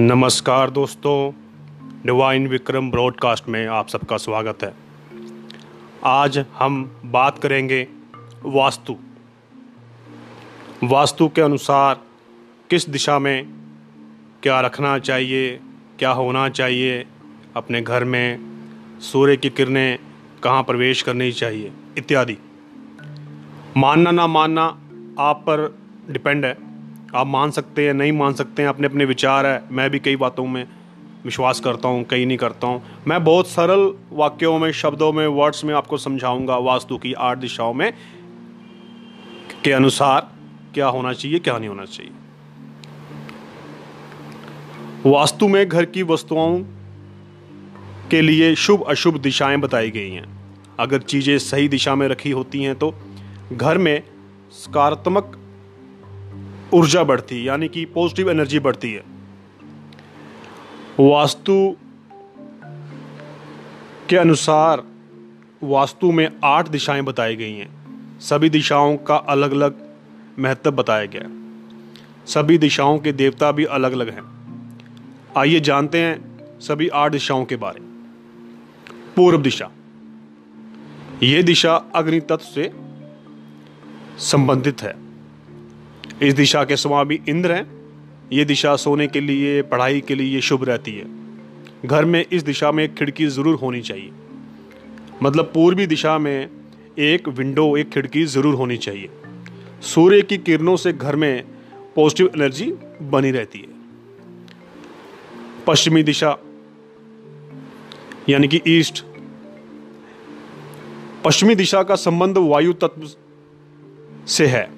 नमस्कार दोस्तों, divine Vikram broadcast में आप सबका स्वागत है। आज हम बात करेंगे वास्तु। वास्तु के अनुसार किस दिशा में क्या रखना चाहिए, क्या होना चाहिए, अपने घर में सूर्य की किरणें कहाँ प्रवेश करनी चाहिए, इत्यादि। मानना ना मानना आप पर डिपेंड है। आप मान सकते हैं, नहीं मान सकते हैं अपने अपने विचार है। मैं भी कई बातों में विश्वास करता हूँ कई नहीं करता हूँ। मैं बहुत सरल वाक्यों में, शब्दों में, वर्ड्स में आपको समझाऊँगा वास्तु की आठ दिशाओं में के अनुसार क्या होना चाहिए, क्या नहीं होना चाहिए। वास्तु में घर की वस्तुओं के लिए शुभ, अशुभ दिशाएँ बताई गई हैं। अगर चीज़ें सही दिशा में रखी होती हैं तो घर में सकारात्मक ऊर्जा बढ़ती है यानी कि पॉजिटिव एनर्जी बढ़ती है। वास्तु के अनुसार वास्तु में आठ दिशाएँ बताई गई हैं। सभी दिशाओं का अलग अलग महत्व बताया गया सभी दिशाओं के देवता भी अलग अलग हैं। आइए जानते हैं सभी आठ दिशाओं के बारे। पूर्व दिशा। ये दिशा अग्नि तत्व से संबंधित है। इस दिशा के स्वामी इंद्र हैं। ये दिशा सोने के लिए, पढ़ाई के लिए शुभ रहती है। घर में इस दिशा में एक खिड़की ज़रूर होनी चाहिए। मतलब पूर्वी दिशा में एक विंडो एक खिड़की ज़रूर होनी चाहिए। सूर्य की किरणों से घर में पॉजिटिव एनर्जी बनी रहती है। पश्चिमी दिशा, यानी कि ईस्ट पश्चिमी दिशा का संबंध वायु तत्व से है।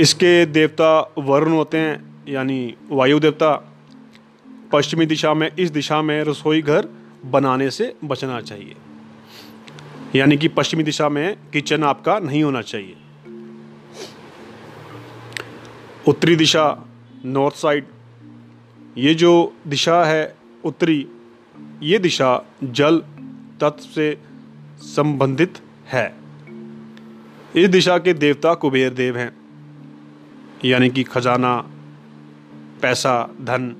इसके देवता वरुण होते हैं, यानी वायु देवता। पश्चिमी दिशा में, इस दिशा में रसोई घर बनाने से बचना चाहिए। यानी कि पश्चिमी दिशा में किचन आपका नहीं होना चाहिए। उत्तरी दिशा, नॉर्थ साइड, ये जो दिशा है उत्तरी, ये दिशा जल तत्व से संबंधित है। इस दिशा के देवता कुबेर देव हैं। यानी कि खजाना, पैसा, धन,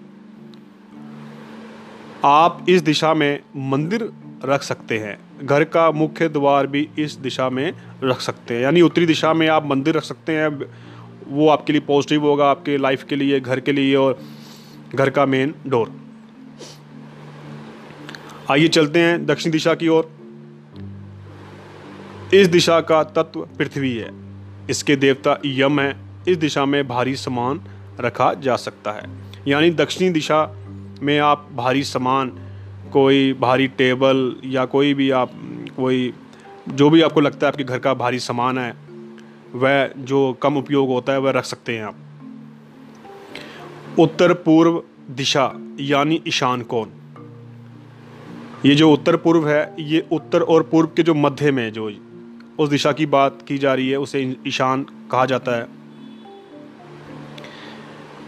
आप इस दिशा में मंदिर रख सकते हैं। घर का मुख्य द्वार भी इस दिशा में रख सकते हैं। यानी उत्तरी दिशा में आप मंदिर रख सकते हैं। वो आपके लिए पॉजिटिव होगा, आपके लाइफ के लिए, घर के लिए और घर का मेन डोर आइए चलते हैं दक्षिण दिशा की ओर। इस दिशा का तत्व पृथ्वी है। इसके देवता यम है। इस दिशा में भारी सामान रखा जा सकता है। यानी दक्षिणी दिशा में आप भारी सामान, कोई भारी टेबल या कोई भी आप, कोई जो भी आपको लगता है आपके घर का भारी सामान है, वह जो कम उपयोग होता है, वह रख सकते हैं आप। उत्तर पूर्व दिशा, यानी ईशान कौन ये जो उत्तर पूर्व है, ये उत्तर और पूर्व के जो मध्य में जो उस दिशा की बात की जा रही है, उसे ईशान कहा जाता है।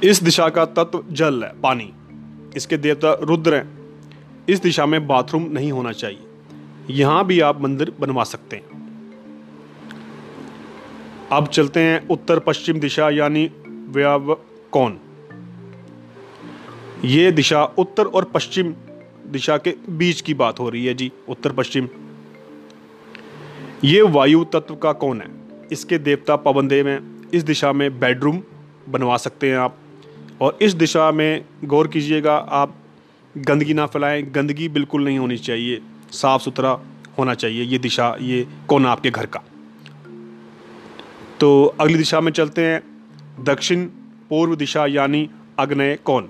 इस दिशा का तत्व जल है, पानी। इसके देवता रुद्र हैं। इस दिशा में बाथरूम नहीं होना चाहिए। यहाँ भी आप मंदिर बनवा सकते हैं। अब चलते हैं उत्तर पश्चिम दिशा, यानी व्याव कौन? ये दिशा उत्तर और पश्चिम दिशा के बीच की बात हो रही है जी, उत्तर पश्चिम। ये वायु तत्व का कौन है? इसके देवता पवन देव हैं। इस दिशा में बेडरूम बनवा सकते हैं आप। और इस दिशा में गौर कीजिएगा, आप गंदगी ना फैलाएँ। गंदगी बिल्कुल नहीं होनी चाहिए। साफ़ सुथरा होना चाहिए ये दिशा, ये कोना आपके घर का। तो अगली दिशा में चलते हैं। दक्षिण पूर्व दिशा यानी अग्नय कौन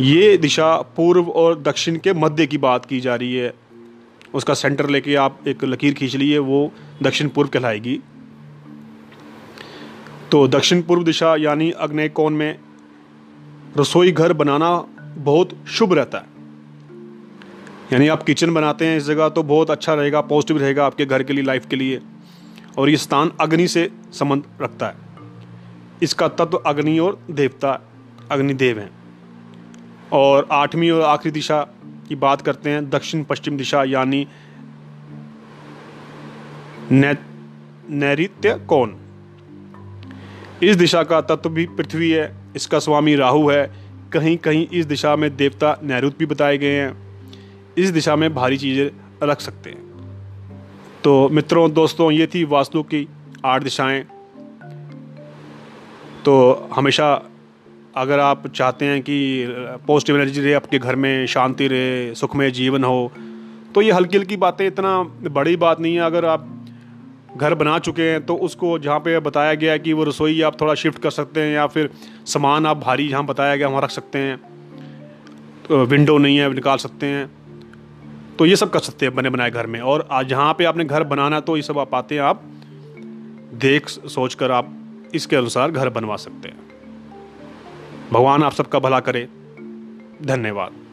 ये दिशा पूर्व और दक्षिण के मध्य की बात की जा रही है। उसका सेंटर लेके आप एक लकीर खींच लिए वो दक्षिण पूर्व कहलाएगी। तो दक्षिण पूर्व दिशा यानी अग्नि कोण में रसोई घर बनाना बहुत शुभ रहता है। यानी आप किचन बनाते हैं इस जगह तो बहुत अच्छा रहेगा, पॉजिटिव रहेगा आपके घर के लिए, लाइफ के लिए। और ये स्थान अग्नि से संबंध रखता है। इसका तत्व अग्नि और देवता अग्निदेव हैं। और आठवीं और आखिरी दिशा की बात करते हैं, दक्षिण पश्चिम दिशा यानी नैत्य कौन इस दिशा का तत्व भी पृथ्वी है, इसका स्वामी राहु है। कहीं कहीं इस दिशा में देवता नैरुत भी बताए गए हैं। इस दिशा में भारी चीज़ें रख सकते हैं। तो मित्रों, दोस्तों, ये थी वास्तु की आठ दिशाएँ। तो हमेशा अगर आप चाहते हैं कि पॉजिटिव एनर्जी रहे, आपके घर में शांति रहे, सुखमय जीवन हो तो ये हल्की हल्की बातें, इतना बड़ी बात नहीं है। अगर आप घर बना चुके हैं तो उसको जहाँ पे बताया गया कि वो रसोई आप थोड़ा शिफ्ट कर सकते हैं या फिर सामान आप भारी जहाँ बताया गया वहाँ रख सकते हैं। तो विंडो नहीं है, निकाल सकते हैं। तो ये सब कर सकते हैं बने बनाए घर में। और जहाँ पे आपने घर बनाना तो ये सब आप आते हैं, आप देख सोच कर आप इसके अनुसार घर बनवा सकते हैं। भगवान आप सबका भला करे। धन्यवाद।